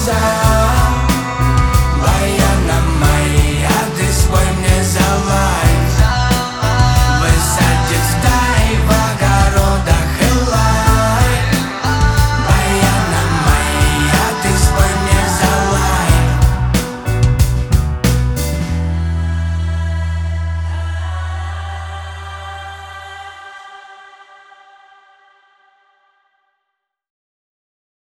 sound.